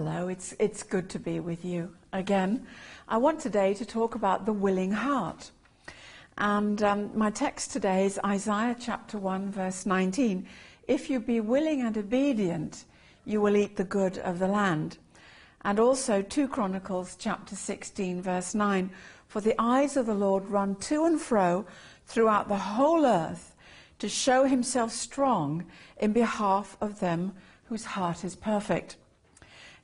Hello, it's, it's good to be with you again. I want today to talk about the willing heart. And um, my text today is Isaiah chapter 1, verse 19. If you be willing and obedient, you will eat the good of the land. And also 2 Chronicles chapter 16, verse 9. For the eyes of the Lord run to and fro throughout the whole earth to show himself strong in behalf of them whose heart is perfect.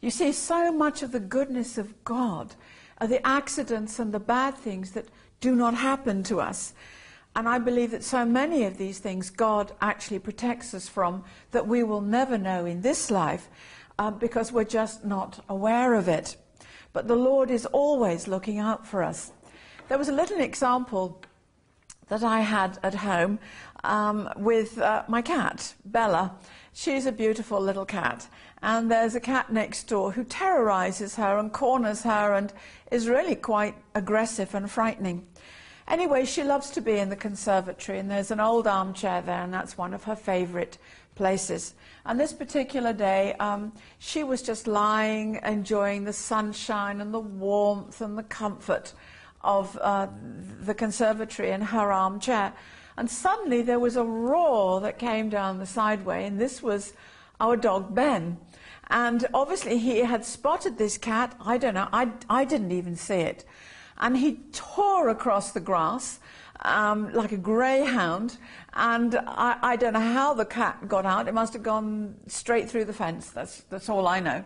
You see, so much of the goodness of God are the accidents and the bad things that do not happen to us. And I believe that so many of these things God actually protects us from that we will never know in this life uh, because we're just not aware of it. But the Lord is always looking out for us. There was a little example that I had at home um, with uh, my cat, Bella. She's a beautiful little cat. And there's a cat next door who terrorizes her and corners her and is really quite aggressive and frightening. Anyway, she loves to be in the conservatory, and there's an old armchair there, and that's one of her favorite places. And this particular day, um, she was just lying, enjoying the sunshine and the warmth and the comfort of uh, the conservatory in her armchair. And suddenly there was a roar that came down the sideway, and this was our dog Ben. And obviously he had spotted this cat. I don't know, I, I didn't even see it. And he tore across the grass um, like a greyhound. And I, I, don't know how the cat got out. It must have gone straight through the fence. That's, that's all I know.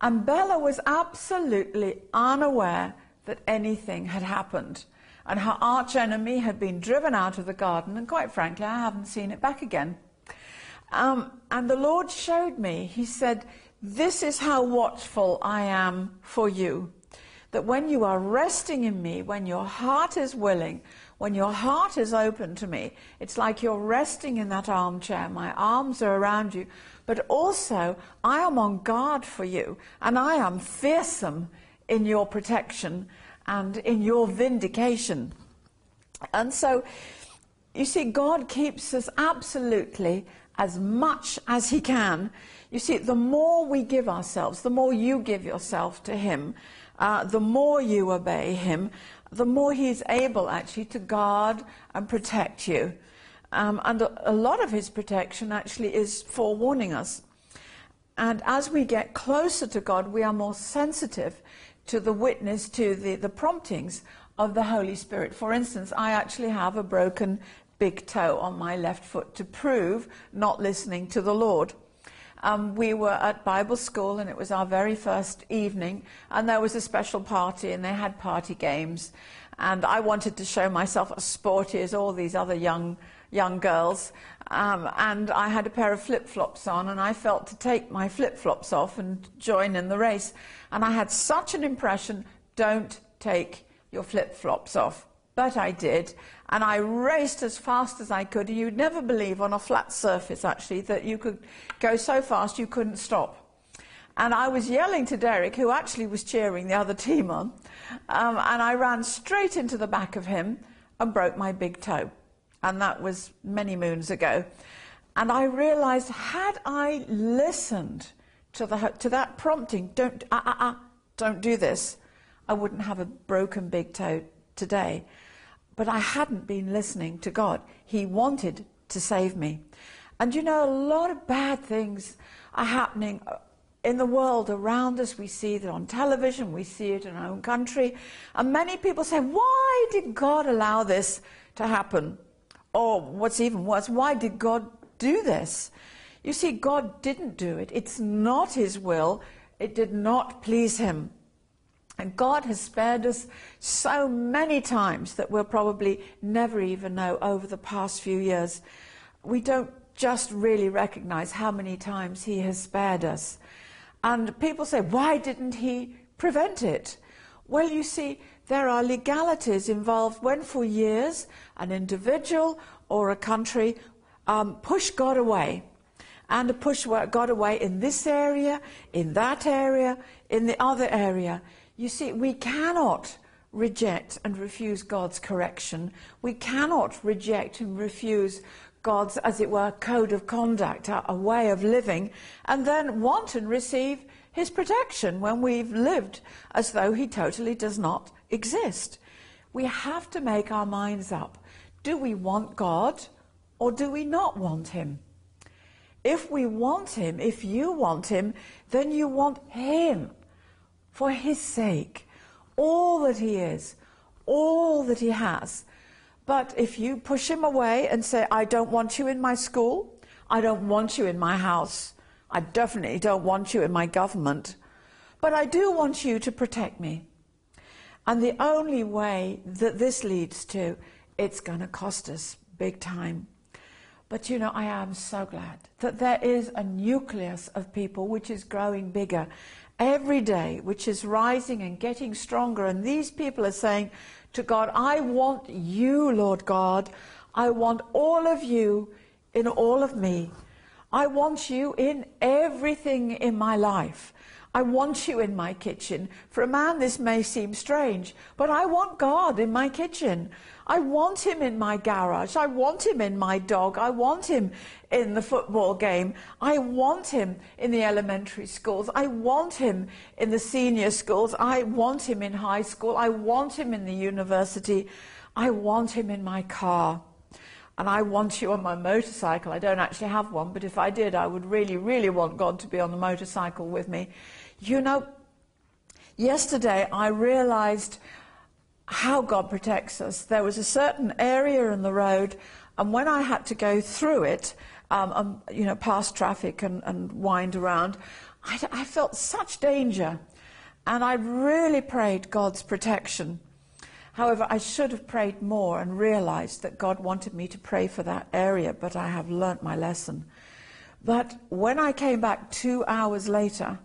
And Bella was absolutely unaware that anything had happened and her arch enemy had been driven out of the garden, and quite frankly, I haven't seen it back again. Um, and the Lord showed me, He said, This is how watchful I am for you. That when you are resting in me, when your heart is willing, when your heart is open to me, it's like you're resting in that armchair. My arms are around you. But also, I am on guard for you, and I am fearsome in your protection and in your vindication. And so, you see, God keeps us absolutely as much as He can. You see, the more we give ourselves, the more you give yourself to Him, uh, the more you obey Him, the more He's able actually to guard and protect you. Um, and a, a lot of His protection actually is forewarning us. And as we get closer to God, we are more sensitive to the witness, to the, the promptings of the Holy Spirit. For instance, I actually have a broken big toe on my left foot to prove not listening to the Lord. Um, we were at Bible school and it was our very first evening, and there was a special party, and they had party games. And I wanted to show myself as sporty as all these other young young girls, um, and I had a pair of flip flops on, and I felt to take my flip flops off and join in the race. And I had such an impression don't take your flip flops off. But I did, and I raced as fast as I could. You'd never believe on a flat surface, actually, that you could go so fast you couldn't stop. And I was yelling to Derek, who actually was cheering the other team on, um, and I ran straight into the back of him and broke my big toe and that was many moons ago. And I realized, had I listened to, the, to that prompting, don't, uh, uh, uh, don't do this, I wouldn't have a broken big toe today. But I hadn't been listening to God. He wanted to save me. And you know, a lot of bad things are happening uh, in the world around us. We see it on television, we see it in our own country. And many people say, why did God allow this to happen? Or what's even worse, why did God do this? You see, God didn't do it. It's not His will. It did not please Him. And God has spared us so many times that we'll probably never even know over the past few years. We don't just really recognize how many times He has spared us. And people say, why didn't He prevent it? Well, you see, there are legalities involved when for years an individual or a country um, push God away and push God away in this area, in that area, in the other area. You see, we cannot reject and refuse God's correction. We cannot reject and refuse God's, as it were, code of conduct, a, a way of living, and then want and receive his protection when we've lived as though he totally does not exist. We have to make our minds up. Do we want God or do we not want him? If we want him, if you want him, then you want him for his sake. All that he is, all that he has. But if you push him away and say, I don't want you in my school, I don't want you in my house, I definitely don't want you in my government, but I do want you to protect me. And the only way that this leads to, it's going to cost us big time. But you know, I am so glad that there is a nucleus of people which is growing bigger every day, which is rising and getting stronger. And these people are saying to God, I want you, Lord God. I want all of you in all of me. I want you in everything in my life. I want you in my kitchen. For a man, this may seem strange, but I want God in my kitchen. I want him in my garage. I want him in my dog. I want him in the football game. I want him in the elementary schools. I want him in the senior schools. I want him in high school. I want him in the university. I want him in my car. And I want you on my motorcycle. I don't actually have one, but if I did, I would really, really want God to be on the motorcycle with me. You know, yesterday I realized how God protects us. There was a certain area in the road, and when I had to go through it, um, um, you know, past traffic and, and wind around, I, I felt such danger. And I really prayed God's protection. However, I should have prayed more and realized that God wanted me to pray for that area, but I have learnt my lesson. But when I came back two hours later,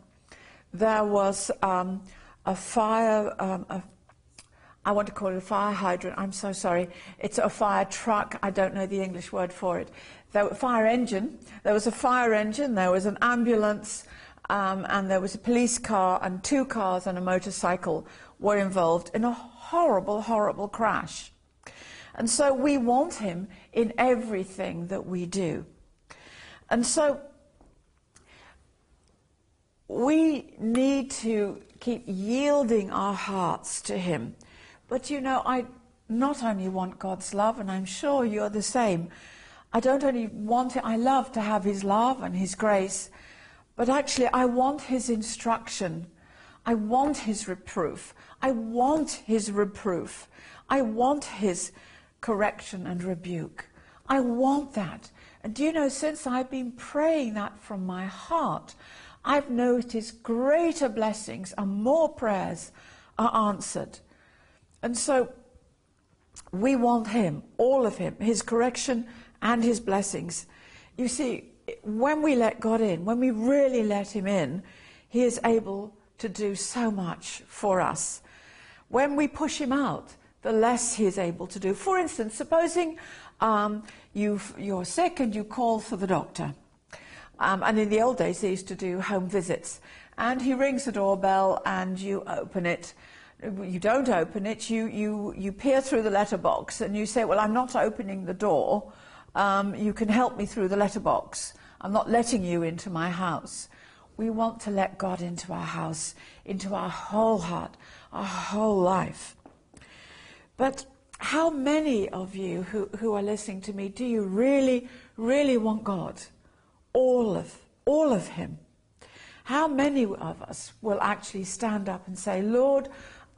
there was um, a fire, um, a I want to call it a fire hydrant. I'm so sorry. It's a fire truck. I don't know the English word for it. There a fire engine. There was a fire engine. There was an ambulance. Um, and there was a police car and two cars and a motorcycle were involved in a horrible, horrible crash. And so we want him in everything that we do. And so we need to keep yielding our hearts to him. But you know, I not only want God's love, and I'm sure you're the same. I don't only want it, I love to have His love and His grace, but actually I want His instruction. I want His reproof. I want His reproof. I want His correction and rebuke. I want that. And do you know, since I've been praying that from my heart, I've noticed greater blessings and more prayers are answered. And so we want him, all of him, his correction and his blessings. You see, when we let God in, when we really let him in, he is able to do so much for us. When we push him out, the less he is able to do. For instance, supposing um, you are sick and you call for the doctor. Um, and in the old days, they used to do home visits. And he rings the doorbell and you open it you don't open it, you, you, you peer through the letterbox and you say, Well, I'm not opening the door. Um, you can help me through the letterbox. I'm not letting you into my house. We want to let God into our house, into our whole heart, our whole life. But how many of you who, who are listening to me do you really, really want God? All of, all of Him. How many of us will actually stand up and say, Lord,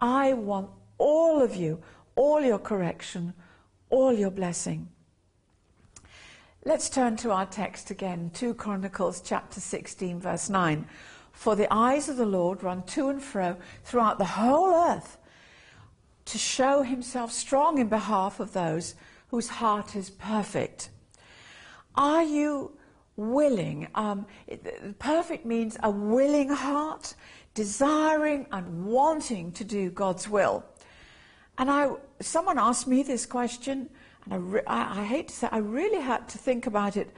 I want all of you, all your correction, all your blessing. Let's turn to our text again, 2 Chronicles chapter 16 verse 9. For the eyes of the Lord run to and fro throughout the whole earth to show himself strong in behalf of those whose heart is perfect. Are you willing? Um, it, perfect means a willing heart desiring and wanting to do God's will. And I, someone asked me this question, and I, re- I, I hate to say, I really had to think about it.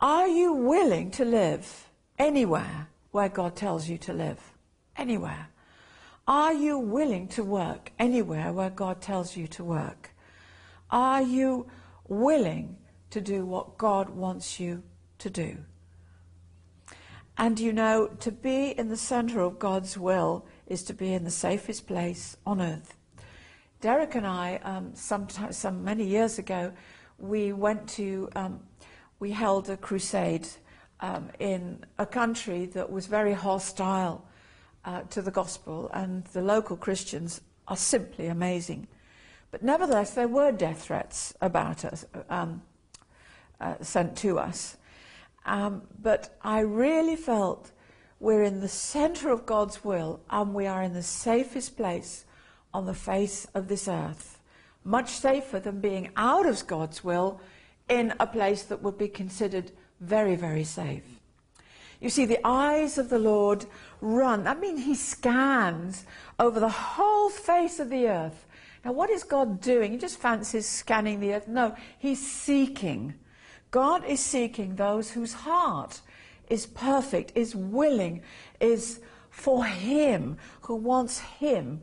Are you willing to live anywhere where God tells you to live? Anywhere. Are you willing to work anywhere where God tells you to work? Are you willing to do what God wants you to do? And you know, to be in the center of God's will is to be in the safest place on earth. Derek and I, um, some, some many years ago, we went to, um, we held a crusade um, in a country that was very hostile uh, to the gospel, and the local Christians are simply amazing. But nevertheless, there were death threats about us, um, uh, sent to us. Um, but I really felt we're in the center of God's will and we are in the safest place on the face of this earth. Much safer than being out of God's will in a place that would be considered very, very safe. You see, the eyes of the Lord run. I mean, he scans over the whole face of the earth. Now, what is God doing? He just fancies scanning the earth. No, he's seeking. God is seeking those whose heart is perfect, is willing, is for him, who wants him.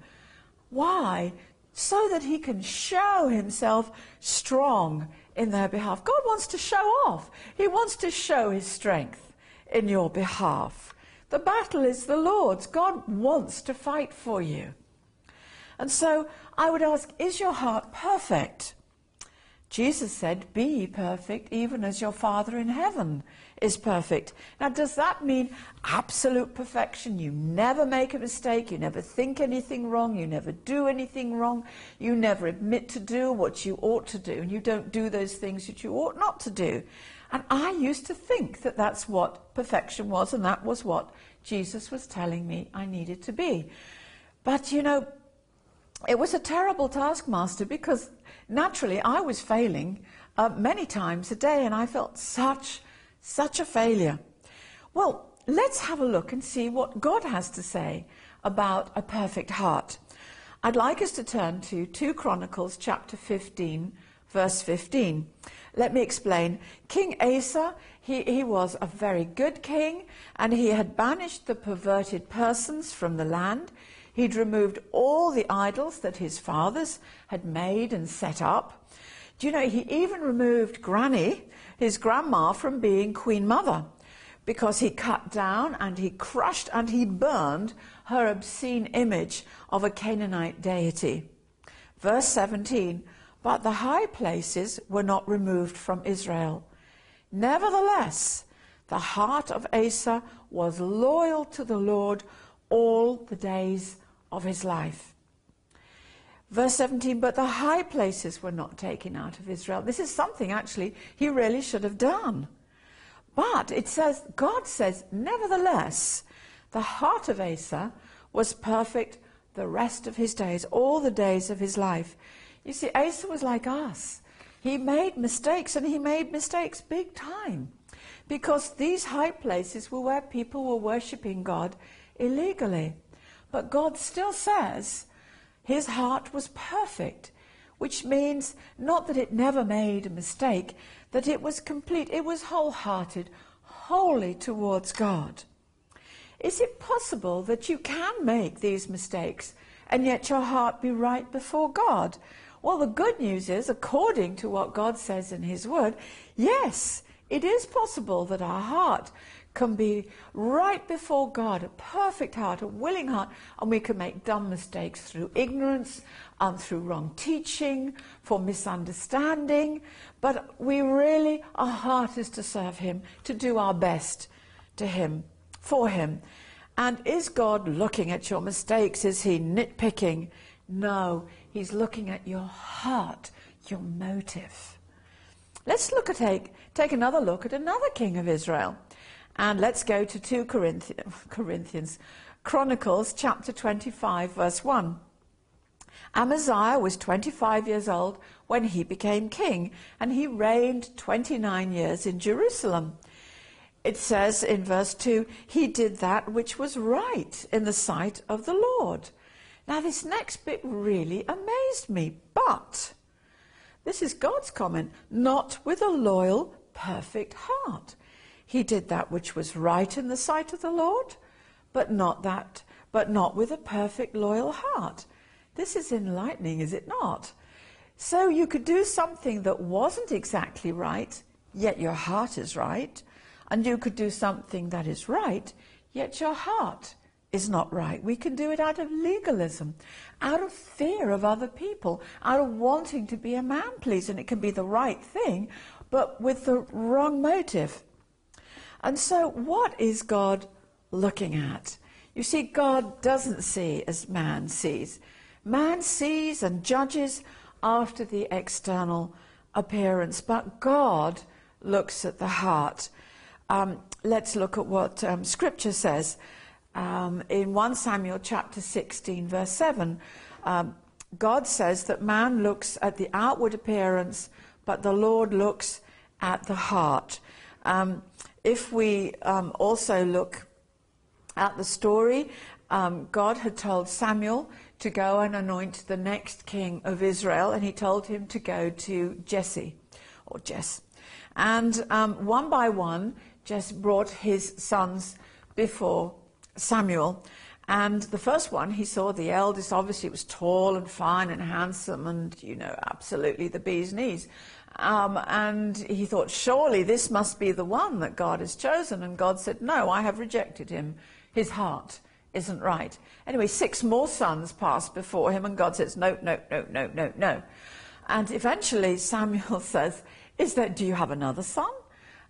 Why? So that he can show himself strong in their behalf. God wants to show off. He wants to show his strength in your behalf. The battle is the Lord's. God wants to fight for you. And so I would ask, is your heart perfect? Jesus said, Be perfect, even as your Father in heaven is perfect. Now, does that mean absolute perfection? You never make a mistake, you never think anything wrong, you never do anything wrong, you never admit to do what you ought to do, and you don't do those things that you ought not to do. And I used to think that that's what perfection was, and that was what Jesus was telling me I needed to be. But you know, it was a terrible taskmaster because naturally I was failing uh, many times a day, and I felt such, such a failure. Well, let's have a look and see what God has to say about a perfect heart. I'd like us to turn to 2 Chronicles chapter 15, verse 15. Let me explain. King Asa, he, he was a very good king, and he had banished the perverted persons from the land. He'd removed all the idols that his fathers had made and set up. Do you know, he even removed Granny, his grandma, from being Queen Mother because he cut down and he crushed and he burned her obscene image of a Canaanite deity. Verse 17 But the high places were not removed from Israel. Nevertheless, the heart of Asa was loyal to the Lord all the days of his life. Verse 17, but the high places were not taken out of Israel. This is something actually he really should have done. But it says, God says, nevertheless, the heart of Asa was perfect the rest of his days, all the days of his life. You see, Asa was like us. He made mistakes, and he made mistakes big time. Because these high places were where people were worshipping God illegally. But God still says his heart was perfect, which means not that it never made a mistake, that it was complete, it was wholehearted, wholly towards God. Is it possible that you can make these mistakes and yet your heart be right before God? Well, the good news is, according to what God says in His Word, yes, it is possible that our heart can be right before God, a perfect heart, a willing heart, and we can make dumb mistakes through ignorance, um, through wrong teaching, for misunderstanding. But we really, our heart is to serve Him, to do our best to Him, for Him. And is God looking at your mistakes? Is He nitpicking? No, He's looking at your heart, your motive. Let's look at take, take another look at another king of Israel. And let's go to 2 Corinthians, Corinthians, Chronicles chapter 25, verse 1. Amaziah was 25 years old when he became king, and he reigned 29 years in Jerusalem. It says in verse 2 he did that which was right in the sight of the Lord. Now, this next bit really amazed me, but this is God's comment not with a loyal, perfect heart. He did that which was right in the sight of the Lord, but not that, but not with a perfect loyal heart. This is enlightening, is it not? So you could do something that wasn't exactly right, yet your heart is right. and you could do something that is right, yet your heart is not right. We can do it out of legalism, out of fear of other people, out of wanting to be a man pleaser. And it can be the right thing, but with the wrong motive. And so, what is God looking at? You see, God doesn't see as man sees. Man sees and judges after the external appearance, but God looks at the heart. Um, let's look at what um, Scripture says um, in 1 Samuel chapter 16, verse 7. Um, God says that man looks at the outward appearance, but the Lord looks at the heart. Um, if we um, also look at the story, God had told Samuel to go and anoint the next king of Israel, and he told him to go to Jesse, or Jess. And um, one by one, Jess brought his sons before Samuel. And the first one, he saw the eldest, obviously was tall and fine and handsome and, you know, absolutely the bee's knees. Um, and he thought, surely this must be the one that God has chosen. And God said, no, I have rejected him. His heart isn't right. Anyway, six more sons passed before him, and God says, no, no, no, no, no, no. And eventually Samuel says, is that, do you have another son?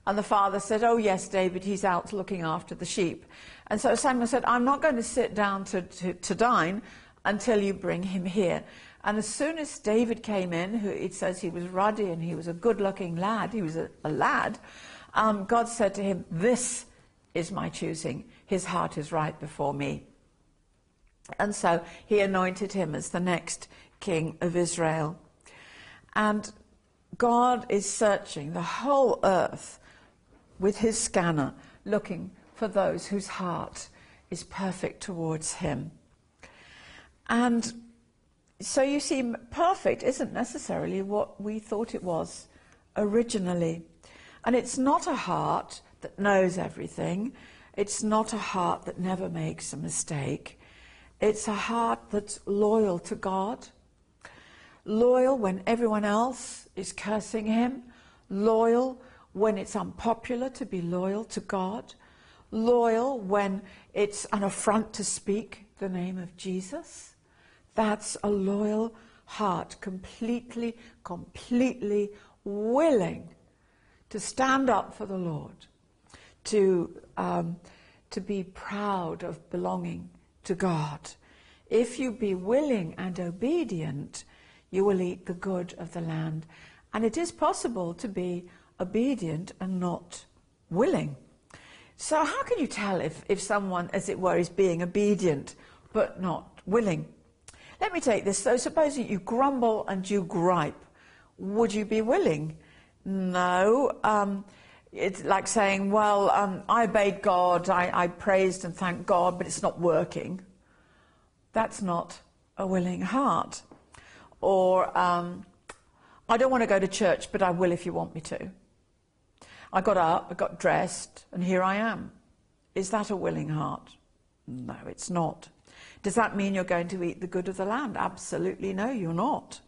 And the father said, oh yes, David, he's out looking after the sheep. And so Samuel said, I'm not going to sit down to, to, to dine until you bring him here. And as soon as David came in, who it says he was ruddy and he was a good looking lad, he was a, a lad, um, God said to him, This is my choosing. His heart is right before me. And so he anointed him as the next king of Israel. And God is searching the whole earth with his scanner, looking for those whose heart is perfect towards him. And so you see, perfect isn't necessarily what we thought it was originally. And it's not a heart that knows everything. It's not a heart that never makes a mistake. It's a heart that's loyal to God, loyal when everyone else is cursing him, loyal when it's unpopular to be loyal to God, loyal when it's an affront to speak the name of Jesus. That's a loyal heart, completely, completely willing to stand up for the Lord, to, um, to be proud of belonging to God. If you be willing and obedient, you will eat the good of the land. And it is possible to be obedient and not willing. So, how can you tell if, if someone, as it were, is being obedient but not willing? Let me take this. So, Suppose you grumble and you gripe, would you be willing? No. Um, it's like saying, well, um, I obeyed God, I, I praised and thanked God, but it's not working. That's not a willing heart. Or, um, I don't want to go to church, but I will if you want me to. I got up, I got dressed, and here I am. Is that a willing heart? No, it's not. Does that mean you're going to eat the good of the land? Absolutely no, you're not.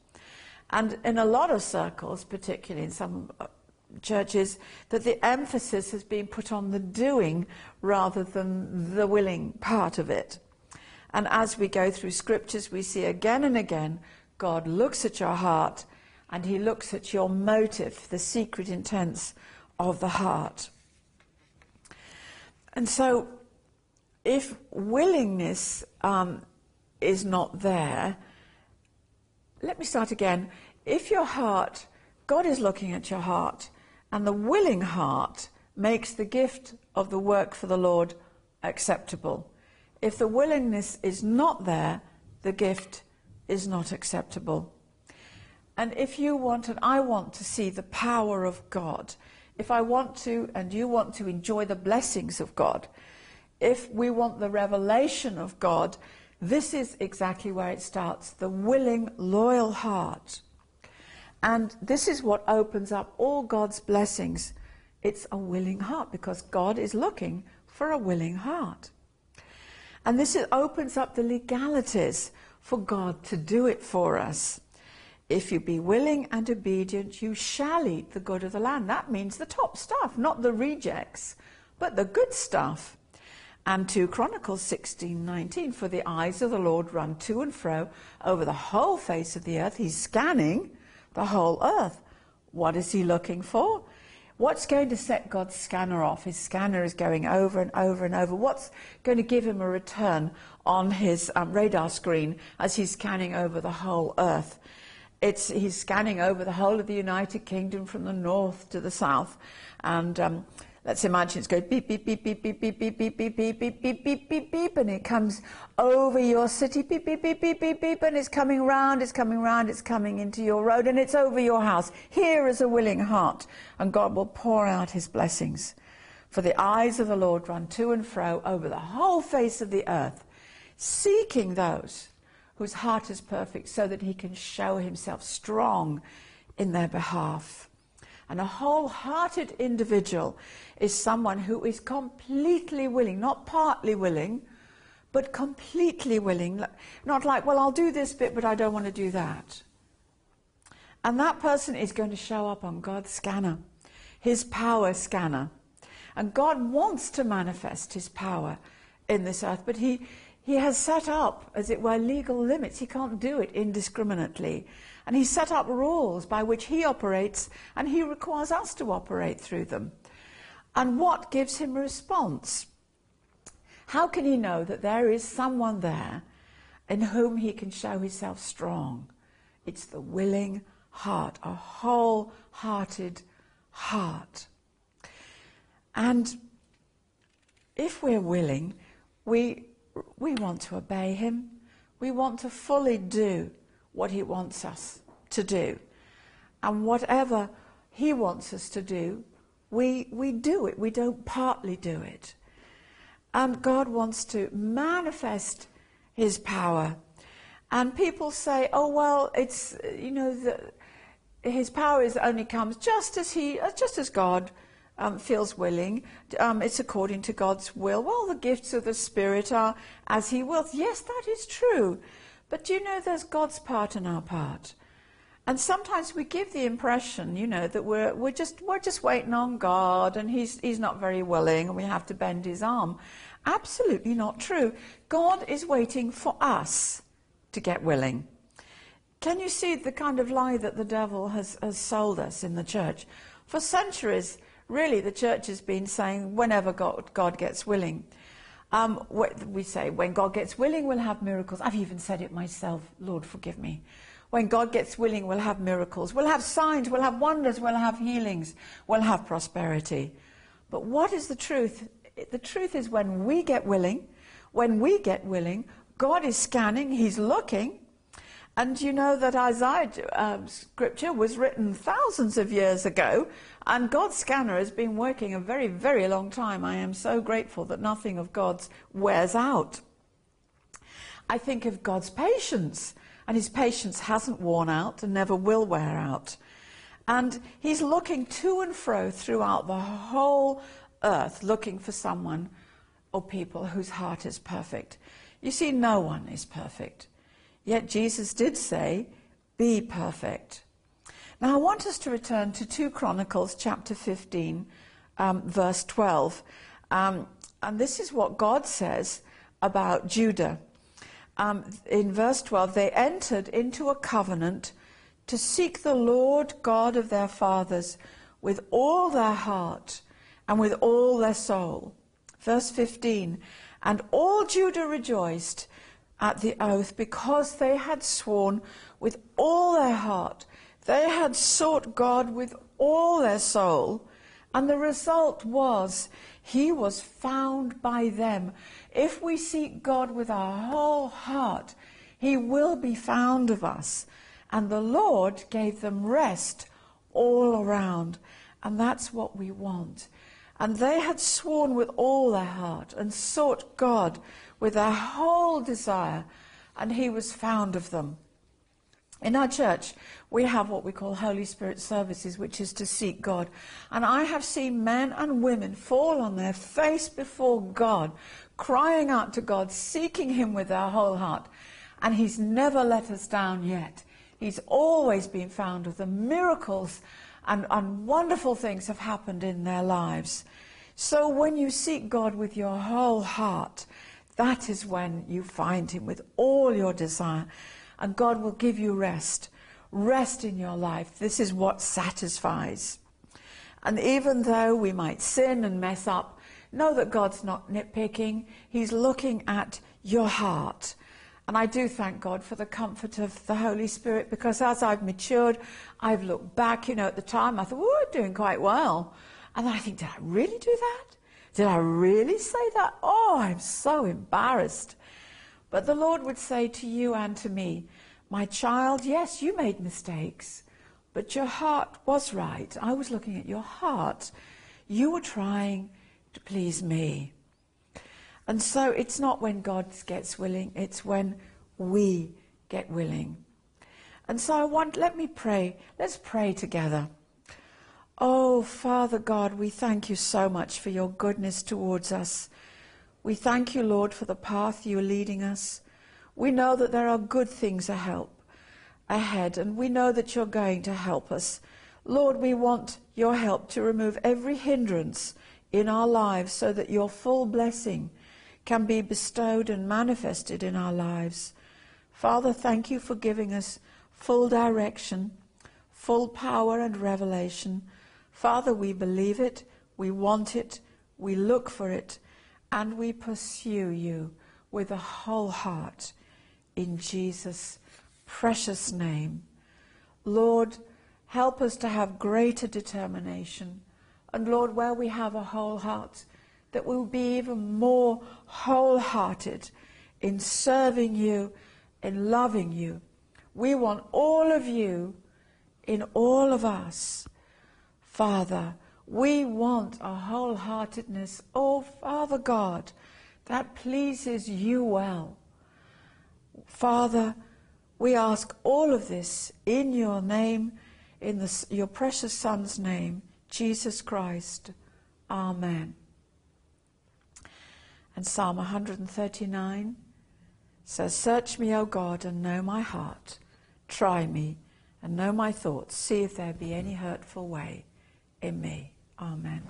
And in a lot of circles, particularly in some uh, churches, that the emphasis has been put on the doing rather than the willing part of it. And as we go through scriptures, we see again and again God looks at your heart and he looks at your motive, the secret intents of the heart. And so, if willingness um, is not there, let me start again. If your heart, God is looking at your heart, and the willing heart makes the gift of the work for the Lord acceptable. If the willingness is not there, the gift is not acceptable. And if you want, and I want to see the power of God, if I want to and you want to enjoy the blessings of God, if we want the revelation of God, this is exactly where it starts the willing, loyal heart. And this is what opens up all God's blessings. It's a willing heart because God is looking for a willing heart. And this opens up the legalities for God to do it for us. If you be willing and obedient, you shall eat the good of the land. That means the top stuff, not the rejects, but the good stuff. And 2 Chronicles 16 19, for the eyes of the Lord run to and fro over the whole face of the earth. He's scanning the whole earth. What is he looking for? What's going to set God's scanner off? His scanner is going over and over and over. What's going to give him a return on his um, radar screen as he's scanning over the whole earth? It's, he's scanning over the whole of the United Kingdom from the north to the south. And um, Let's imagine it's going beep, beep, beep, beep, beep, beep, beep, beep, beep, beep, beep, beep, beep, beep, beep, and it comes over your city, beep, beep, beep, beep, beep, beep, and it's coming round, it's coming round, it's coming into your road, and it's over your house. Here is a willing heart, and God will pour out his blessings. For the eyes of the Lord run to and fro over the whole face of the earth, seeking those whose heart is perfect, so that he can show himself strong in their behalf. And a wholehearted individual is someone who is completely willing, not partly willing, but completely willing. Not like, well, I'll do this bit, but I don't want to do that. And that person is going to show up on God's scanner, his power scanner. And God wants to manifest his power in this earth, but he, he has set up, as it were, legal limits. He can't do it indiscriminately. And he set up rules by which he operates, and he requires us to operate through them. And what gives him a response? How can he know that there is someone there in whom he can show himself strong? It's the willing heart, a whole-hearted heart. And if we're willing, we, we want to obey him. We want to fully do what he wants us to do. And whatever he wants us to do, we, we do it. We don't partly do it. And God wants to manifest his power. And people say, oh, well, it's, you know, the, his power is only comes just as he, just as God um, feels willing. Um, it's according to God's will. Well, the gifts of the Spirit are as he wills. Yes, that is true. But do you know there's God's part and our part? And sometimes we give the impression, you know, that we're, we're, just, we're just waiting on God and he's, he's not very willing and we have to bend his arm. Absolutely not true. God is waiting for us to get willing. Can you see the kind of lie that the devil has, has sold us in the church? For centuries, really, the church has been saying, whenever God, God gets willing. Um, we say, when God gets willing, we'll have miracles. I've even said it myself, Lord, forgive me. When God gets willing, we'll have miracles. We'll have signs, we'll have wonders, we'll have healings, we'll have prosperity. But what is the truth? The truth is when we get willing, when we get willing, God is scanning, He's looking. And you know that Isaiah uh, scripture was written thousands of years ago, and God's scanner has been working a very, very long time. I am so grateful that nothing of God's wears out. I think of God's patience, and his patience hasn't worn out and never will wear out. And he's looking to and fro throughout the whole earth, looking for someone or people whose heart is perfect. You see, no one is perfect. Yet Jesus did say, Be perfect. Now, I want us to return to 2 Chronicles chapter 15, um, verse 12. Um, and this is what God says about Judah. Um, in verse 12, they entered into a covenant to seek the Lord God of their fathers with all their heart and with all their soul. Verse 15, and all Judah rejoiced at the oath because they had sworn with all their heart they had sought God with all their soul, and the result was he was found by them. If we seek God with our whole heart, he will be found of us. And the Lord gave them rest all around. And that's what we want. And they had sworn with all their heart and sought God with their whole desire, and he was found of them. In our church, we have what we call Holy Spirit services, which is to seek God. And I have seen men and women fall on their face before God, crying out to God, seeking Him with their whole heart. And He's never let us down yet. He's always been found with them. Miracles and, and wonderful things have happened in their lives. So when you seek God with your whole heart, that is when you find Him with all your desire. And God will give you rest. Rest in your life. This is what satisfies. And even though we might sin and mess up, know that God's not nitpicking. He's looking at your heart. And I do thank God for the comfort of the Holy Spirit because as I've matured, I've looked back, you know, at the time I thought, oh, I'm doing quite well. And then I think, did I really do that? Did I really say that? Oh, I'm so embarrassed. But the Lord would say to you and to me, My child, yes, you made mistakes, but your heart was right. I was looking at your heart. You were trying to please me. And so it's not when God gets willing, it's when we get willing. And so I want, let me pray. Let's pray together. Oh, Father God, we thank you so much for your goodness towards us. We thank you, Lord, for the path you are leading us. We know that there are good things help, ahead, and we know that you're going to help us. Lord, we want your help to remove every hindrance in our lives so that your full blessing can be bestowed and manifested in our lives. Father, thank you for giving us full direction, full power and revelation. Father, we believe it, we want it, we look for it, and we pursue you with a whole heart in Jesus' precious name. Lord, help us to have greater determination. And Lord, where we have a whole heart, that we will be even more wholehearted in serving you, in loving you. We want all of you in all of us. Father, we want a wholeheartedness, oh Father God, that pleases you well. Father, we ask all of this in your name, in the, your precious Son's name, Jesus Christ. Amen. And Psalm 139 says, Search me, O God, and know my heart. Try me and know my thoughts. See if there be any hurtful way in me. Amen.